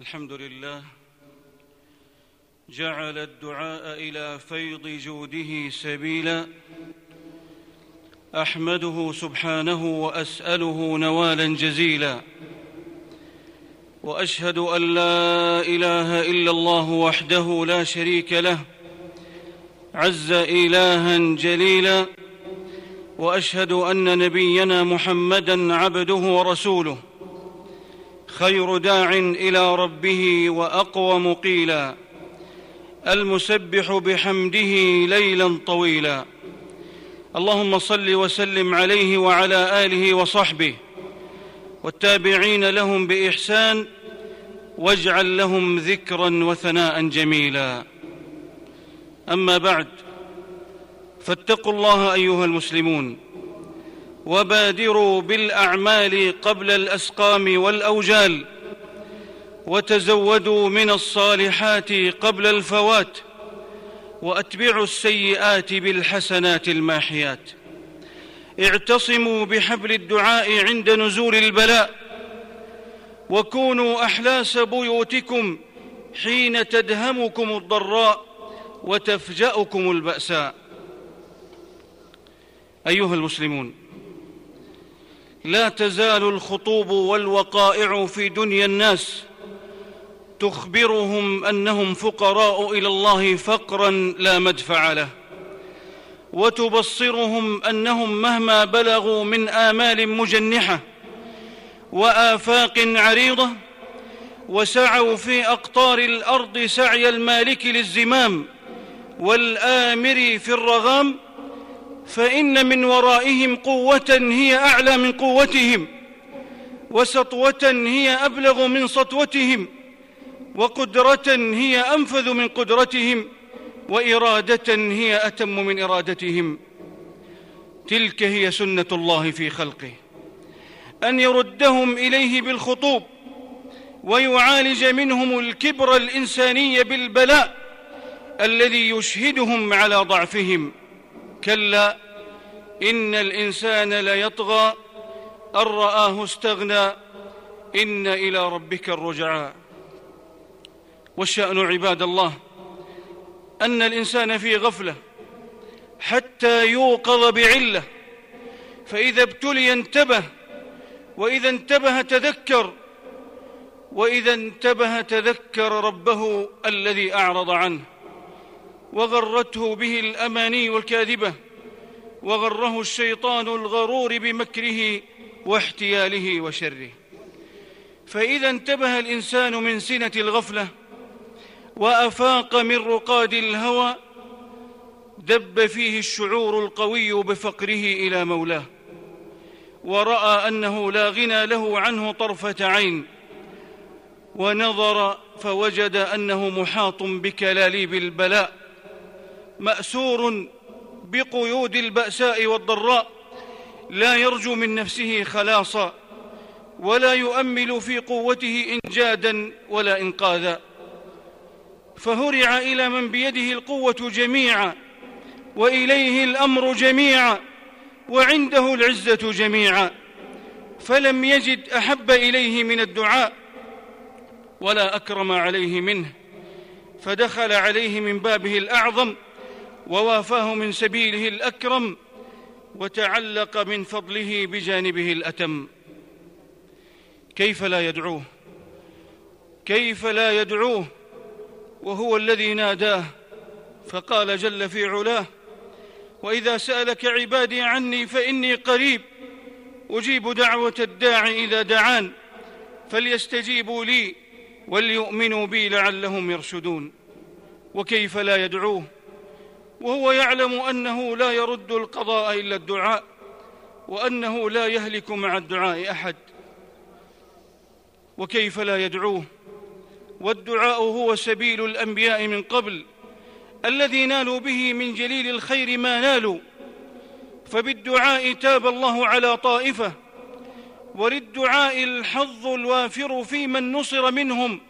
الحمد لله جعل الدعاء إلى فيض جوده سبيلا. أحمده سبحانه وأسأله نوالا جزيلا. وأشهد أن لا إله إلا الله وحده لا شريك له عز إلها جليلا. وأشهد أن نبينا محمدا عبده ورسوله. خير داع إلى ربه وأقوم قيلا. المسبح بحمده ليلا طويلا. اللهم صل وسلم عليه وعلى آله وصحبه. والتابعين لهم بإحسان واجعل لهم ذكرا وثناء جميلا. أما بعد فاتقوا الله أيها المسلمون. وبادروا بالأعمال قبل الأسقام والأوجال وتزودوا من الصالحات قبل الفوات وأتبعوا السيئات بالحسنات الماحيات. اعتصموا بحبل الدعاء عند نزول البلاء وكونوا أحلاس بيوتكم حين تدهمكم الضراء وتفجأكم البأساء. أيها المسلمون لا تزال الخطوب والوقائع في دنيا الناس تخبرهم أنهم فقراء إلى الله فقرا لا مدفع له وتبصرهم أنهم مهما بلغوا من آمال مجنحة وآفاق عريضة وسعوا في أقطار الأرض سعي المالك للزمام والآمر في الرغام فإن من ورائهم قوة هي أعلى من قوتهم وسطوة هي أبلغ من سطوتهم وقدرة هي أنفذ من قدرتهم وإرادة هي أتم من إرادتهم. تلك هي سنة الله في خلقه. أن يردهم إليه بالخطوب ويعالج منهم الكبر الإنساني بالبلاء الذي يشهدهم على ضعفهم. كلا إن الإنسان ليطغى أن رآه استغنى إن إلى ربك الرجعى. والشأن عباد الله أن الإنسان في غفلة حتى يوقظ بعلة فإذا ابتلي انتبه وإذا انتبه تذكر وإذا انتبه تذكر ربه الذي أعرض عنه. وغرته به الأماني والكاذبة وغره الشيطان الغرور بمكره واحتياله وشره. فإذا انتبه الإنسان من سنة الغفلة وأفاق من رقاد الهوى دب فيه الشعور القوي بفقره إلى مولاه ورأى أنه لا غنى له عنه طرفة عين ونظر فوجد أنه محاط بكلاليب البلاء. مأسور بقيود البأساء والضراء لا يرجو من نفسه خلاصا ولا يؤمل في قوته إنجادا ولا إنقاذا. فهرع إلى من بيده القوة جميعا وإليه الأمر جميعا وعنده العزة جميعا. فلم يجد أحب إليه من الدعاء ولا أكرم عليه منه. فدخل عليه من بابه الأعظم ووافاه من سبيله الأكرم وتعلق من فضله بجانبه الأتم. كيف لا يدعوه؟ كيف لا يدعوه؟ وهو الذي ناداه فقال جل في علاه وإذا سألك عبادي عني فإني قريب أجيب دعوة الداع إذا دعان فليستجيبوا لي وليؤمنوا بي لعلهم يرشدون. وكيف لا يدعوه؟ وهو يعلم أنه لا يرد القضاء إلا الدعاء وأنه لا يهلك مع الدعاء أحد. وكيف لا يدعوه؟ والدعاء هو سبيل الأنبياء من قبل الذي نالوا به من جليل الخير ما نالوا. فبالدعاء تاب الله على طائفة وللدعاء الحظ الوافر في من نصر منهم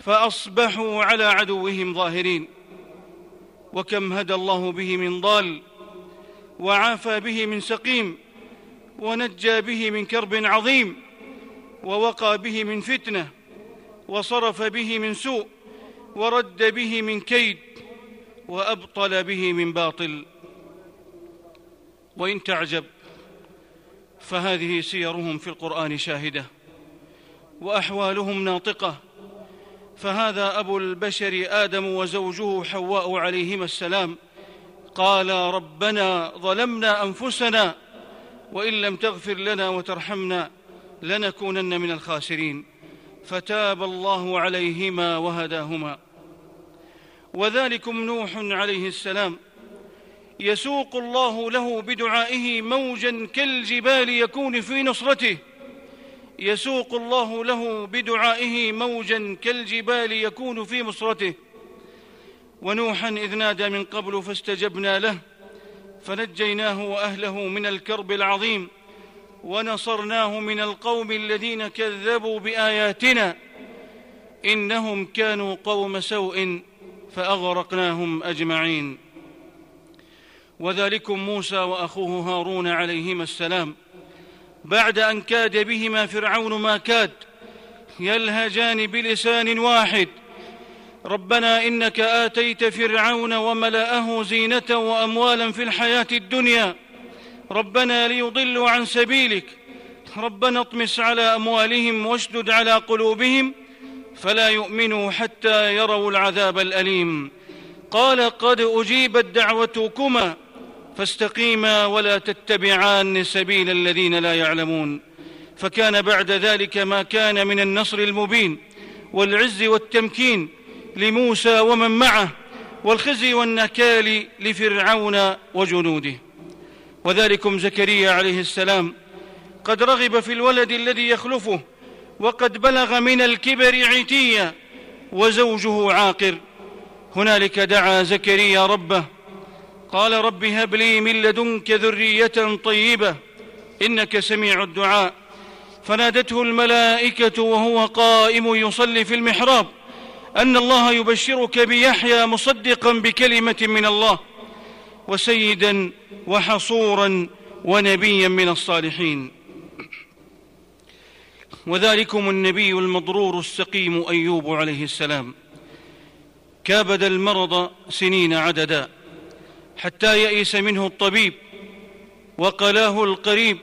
فأصبحوا على عدوهم ظاهرين. وكم هدى الله به من ضال وعافى به من سقيم ونجى به من كرب عظيم ووقى به من فتنة وصرف به من سوء ورد به من كيد وأبطل به من باطل. وإن تعجب فهذه سيرهم في القرآن شاهدة وأحوالهم ناطقة فهذا أبو البشر آدم وزوجه حواء عليهما السلام. قالا ربنا ظلمنا أنفسنا وإن لم تغفر لنا وترحمنا لنكونن من الخاسرين. فتاب الله عليهما وهداهما. وذلكم نوح عليه السلام. يسوق الله له بدعائه موجا كالجبال يكون في نصرته. يسوق الله له بدعائه موجا كالجبال يكون في نصرته ونوحا إذ نادى من قبل فاستجبنا له فنجيناه وأهله من الكرب العظيم ونصرناه من القوم الذين كذبوا بآياتنا. إنهم كانوا قوم سوء فأغرقناهم أجمعين. وذلكم موسى وأخوه هارون عليهما السلام. بعد أن كاد بهما فرعون ما كاد يلهجان بلسان واحد. ربنا إنك آتيت فرعون وملأه زينة وأموالا في الحياة الدنيا. ربنا ليضلوا عن سبيلك. ربنا اطمس على أموالهم واشدد على قلوبهم فلا يؤمنوا حتى يروا العذاب الأليم. قال قد أجيبت دعوتكما. فاستقيما ولا تتبعان سبيل الذين لا يعلمون. فكان بعد ذلك ما كان من النصر المبين والعز والتمكين لموسى ومن معه والخزي والنكال لفرعون وجنوده. وذلكم زكريا عليه السلام. قد رغب في الولد الذي يخلفه وقد بلغ من الكبر عتيا وزوجه عاقر. هنالك دعا زكريا ربه قال رب هب لي من لدنك ذرية طيبة إنك سميع الدعاء. فنادته الملائكة وهو قائم يصلي في المحراب. أن الله يبشرك بيحيى مصدقا بكلمة من الله وسيدا وحصورا ونبيا من الصالحين. وذلكم النبي المضرور السقيم أيوب عليه السلام. كابد المرض سنين عددا. حتى يئس منه الطبيب وقلاه القريب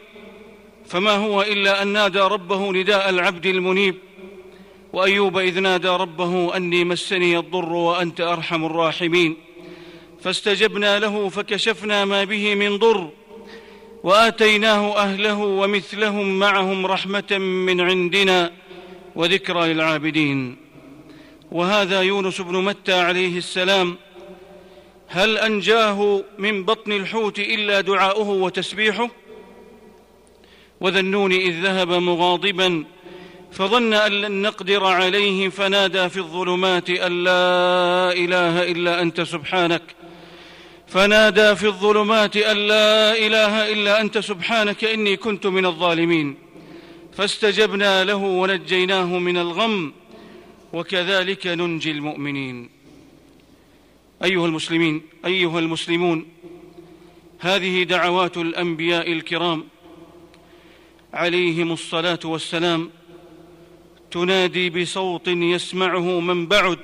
فما هو إلا أن نادى ربه نداء العبد المنيب. وأيوب إذ نادى ربه أني مسني الضر وأنت أرحم الراحمين. فاستجبنا له فكشفنا ما به من ضر وآتيناه أهله ومثلهم معهم رحمة من عندنا وذكرى للعابدين. وهذا يونس بن متى عليه السلام هل أنجاه من بطن الحوت إلا دعاؤه وتسبيحه؟ وذا النون إذ ذهب مغاضبا فظن أن لن نقدر عليه فنادى في الظلمات أن لا إله إلا أنت سبحانك. فنادى في الظلمات أن لا إله إلا أنت سبحانك إني كنت من الظالمين. فاستجبنا له ونجيناه من الغم وكذلك ننجي المؤمنين. أيها المسلمين أيها المسلمون هذه دعوات الأنبياء الكرام عليهم الصلاة والسلام تنادي بصوت يسمعه من بعد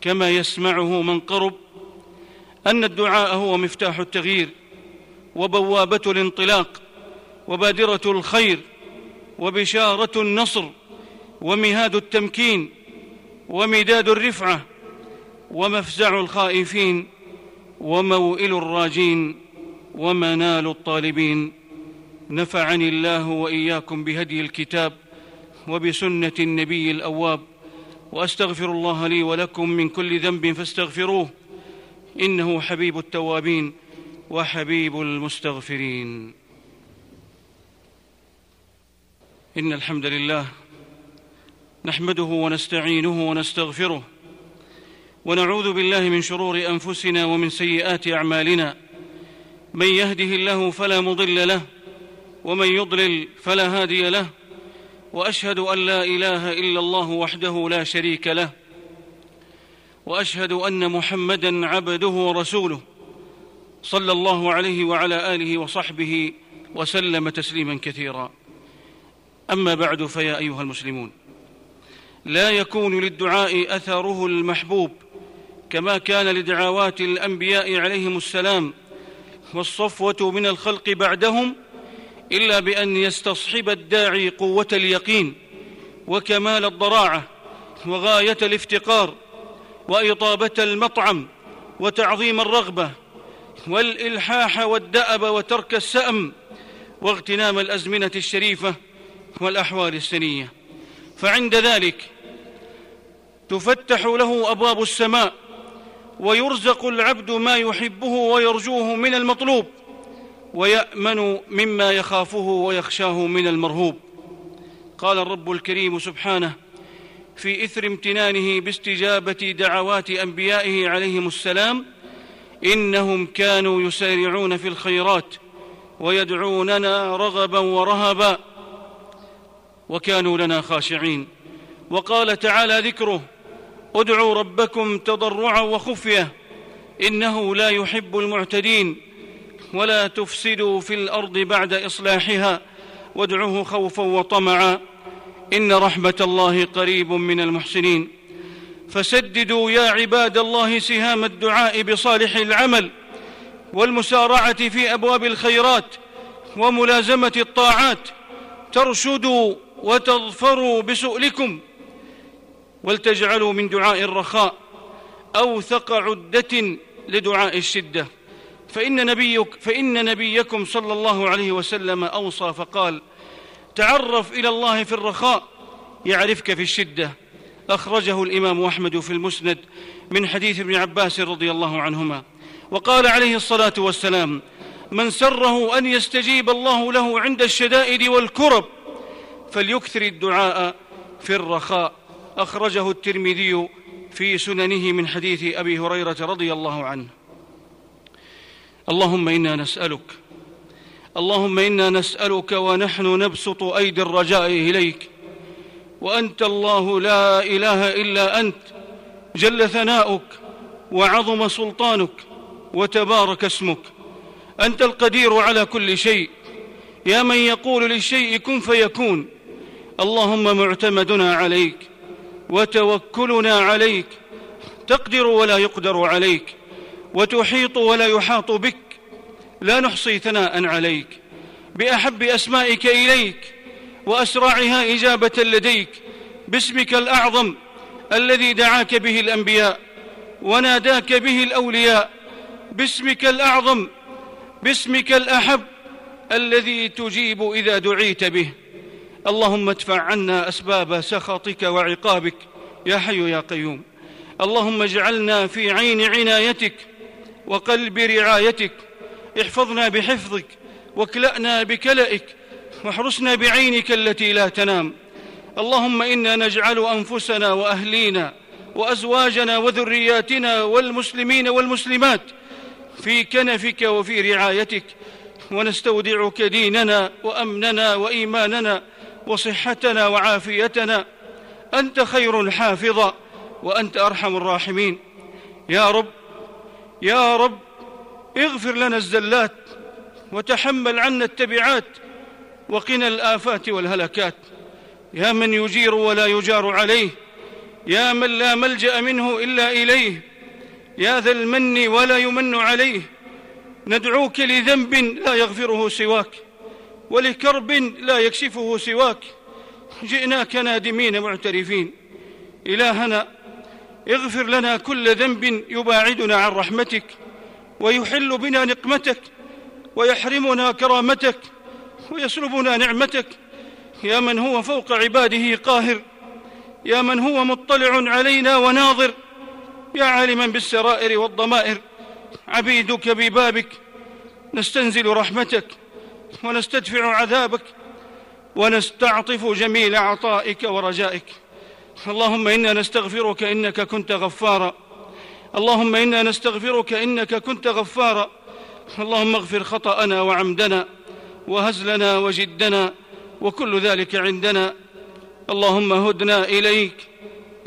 كما يسمعه من قرب أن الدعاء هو مفتاح التغيير وبوابة الانطلاق وبادرة الخير وبشارة النصر ومهاد التمكين ومداد الرفعة ومفزع الخائفين وموئل الراجين ومنال الطالبين. نفعني الله وإياكم بهدي الكتاب وبسنة النبي الأواب وأستغفر الله لي ولكم من كل ذنب فاستغفروه إنه حبيب التوابين وحبيب المستغفرين. إن الحمد لله نحمده ونستعينه ونستغفره ونعوذ بالله من شرور أنفسنا ومن سيئات أعمالنا. من يهده الله فلا مضل له ومن يضلل فلا هادي له وأشهد أن لا إله إلا الله وحده لا شريك له وأشهد أن محمدا عبده ورسوله صلى الله عليه وعلى آله وصحبه وسلم تسليما كثيرا. أما بعد فيا أيها المسلمون لا يكون للدعاء أثره المحبوب كما كان لدعوات الأنبياء عليهم السلام والصفوة من الخلق بعدهم إلا بأن يستصحب الداعي قوة اليقين وكمال الضراعة وغاية الافتقار وإطابة المطعم وتعظيم الرغبة والإلحاح والدأب وترك السأم واغتنام الأزمنة الشريفة والأحوال السنية. فعند ذلك تفتح له أبواب السماء ويرزق العبد ما يحبه ويرجوه من المطلوب ويأمن مما يخافه ويخشاه من المرهوب. قال الرب الكريم سبحانه في إثر امتنانه باستجابة دعوات أنبيائه عليهم السلام إنهم كانوا يسارعون في الخيرات ويدعوننا رغبا ورهبا وكانوا لنا خاشعين. وقال تعالى ذكره ادعوا ربكم تضرعا وخفية إنه لا يحب المعتدين ولا تفسدوا في الأرض بعد إصلاحها وادعوه خوفا وطمعا إن رحمة الله قريب من المحسنين فسددوا يا عباد الله سهام الدعاء بصالح العمل والمسارعة في أبواب الخيرات وملازمة الطاعات ترشدوا وتظفروا بسؤلكم ولتجعلوا من دعاء الرخاء اوثق عدة لدعاء الشدة. فإن نبيك فإن نبيكم صلى الله عليه وسلم أوصى فقال تعرف إلى الله في الرخاء يعرفك في الشدة. أخرجه الإمام أحمد في المسند من حديث ابن عباس رضي الله عنهما. وقال عليه الصلاة والسلام من سره أن يستجيب الله له عند الشدائد والكرب فليكثر الدعاء في الرخاء. أخرجه الترمذي في سننه من حديث أبي هريرة رضي الله عنه. اللهم إنا نسألك اللهم إنا نسألك ونحن نبسط أيدي الرجاء إليك وأنت الله لا إله إلا أنت جل ثناؤك وعظم سلطانك وتبارك اسمك. أنت القدير على كل شيء يا من يقول للشيء كن فيكون. اللهم معتمدنا عليك وتوكلنا عليك. تقدر ولا يقدر عليك. وتحيط ولا يحاط بك. لا نحصي ثناء عليك. بأحب أسمائك إليك. وأسرعها إجابة لديك. باسمك الأعظم الذي دعاك به الأنبياء. وناداك به الأولياء. باسمك الأعظم. باسمك الأحب الذي تجيب إذا دعيت به. اللهم ادفع عنا أسباب سخطك وعقابك يا حي يا قيوم. اللهم اجعلنا في عين عنايتك وقلب رعايتك. احفظنا بحفظك واكلأنا بكلئك واحرسنا بعينك التي لا تنام. اللهم إنا نجعل أنفسنا وأهلينا وأزواجنا وذرياتنا والمسلمين والمسلمات في كنفك وفي رعايتك. ونستودعك ديننا وأمننا وإيماننا وصحتنا وعافيتنا. أنت خير حافظا وأنت أرحم الراحمين. يا رب يا رب اغفر لنا الزلات وتحمل عنا التبعات وقنا الآفات والهلكات. يا من يجير ولا يجار عليه يا من لا ملجأ منه إلا إليه يا ذا المن ولا يمن عليه. ندعوك لذنب لا يغفره سواك. ولكرب لا يكشفه سواك. جئناك نادمين معترفين. إلهنا اغفر لنا كل ذنب يباعدنا عن رحمتك ويحل بنا نقمتك ويحرمنا كرامتك ويسلبنا نعمتك. يا من هو فوق عباده قاهر يا من هو مطلع علينا وناظر. يا عالما بالسرائر والضمائر عبيدك ببابك نستنزل رحمتك. ونستدفع عذابك ونستعطف جميل عطائك ورجائك. اللهم إنا نستغفرك إنك كنت غفارا. اللهم إنا نستغفرك إنك كنت غفارا. اللهم اغفر خطأنا وعمدنا وهزلنا وجدنا وكل ذلك عندنا. اللهم هدنا إليك.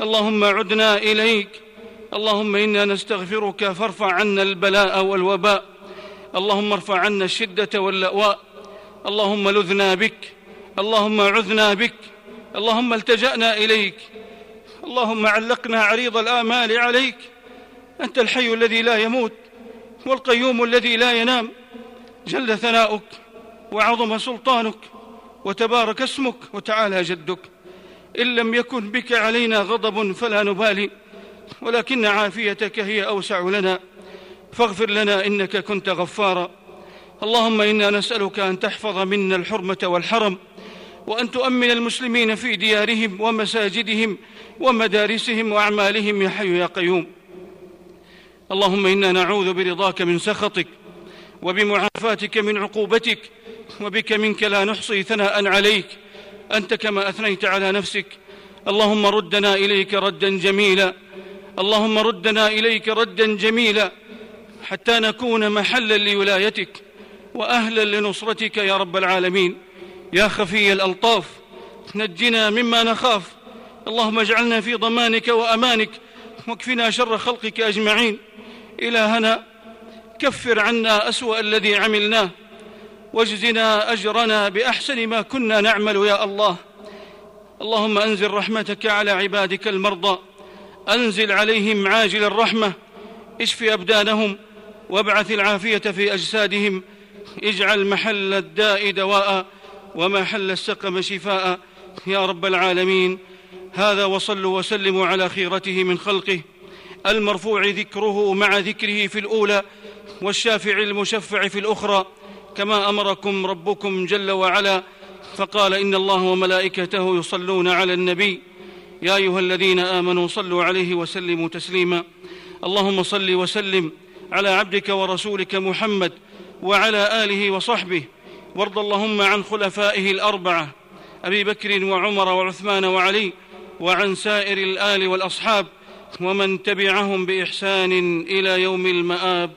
اللهم عدنا إليك. اللهم إنا نستغفرك فارفع عنا البلاء والوباء. اللهم ارفع عنا الشدة واللاواء اللهم لذنا بك. اللهم عذنا بك. اللهم التجأنا إليك. اللهم علقنا عريض الآمال عليك. أنت الحي الذي لا يموت والقيوم الذي لا ينام. جل ثناؤك وعظم سلطانك وتبارك اسمك وتعالى جدك. إن لم يكن بك علينا غضب فلا نبالي. ولكن عافيتك هي أوسع لنا. فاغفر لنا إنك كنت غفارا. اللهم إنا نسألك أن تحفظ منا الحرمة والحرم وأن تؤمن المسلمين في ديارهم ومساجدهم ومدارسهم وأعمالهم يا حي يا قيوم. اللهم إنا نعوذ برضاك من سخطك وبمعافاتك من عقوبتك وبك منك لا نحصي ثناء عليك. أنت كما أثنيت على نفسك. اللهم ردنا إليك ردا جميلا. اللهم ردنا إليك ردا جميلا. حتى نكون محلا لولايتك. وأهلا لنصرتك يا رب العالمين. يا خفي الألطاف نجنا مما نخاف. اللهم اجعلنا في ضمانك وأمانك واكفنا شر خلقك أجمعين. إلهنا كفر عنا أسوأ الذي عملناه. واجزنا أجرنا بأحسن ما كنا نعمل يا الله. اللهم أنزل رحمتك على عبادك المرضى. أنزل عليهم عاجل الرحمة. اشف أبدانهم وابعث العافية في أجسادهم. اجعل محل الداء دواء ومحل السقم شفاء. يا رب العالمين هذا وصلوا وسلموا على خيرته من خلقه. المرفوع ذكره مع ذكره في الأولى والشافع المشفع في الأخرى. كما أمركم ربكم جل وعلا فقال إن الله وملائكته يصلون على النبي. يا أيها الذين آمنوا صلوا عليه وسلموا تسليما. اللهم صل وسلم على عبدك ورسولك محمد وعلى آله وصحبه. وارض اللهم عن خلفائه الأربعة أبي بكر وعمر وعثمان وعلي وعن سائر الآل والأصحاب ومن تبعهم بإحسان إلى يوم المآب.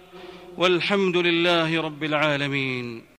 والحمد لله رب العالمين.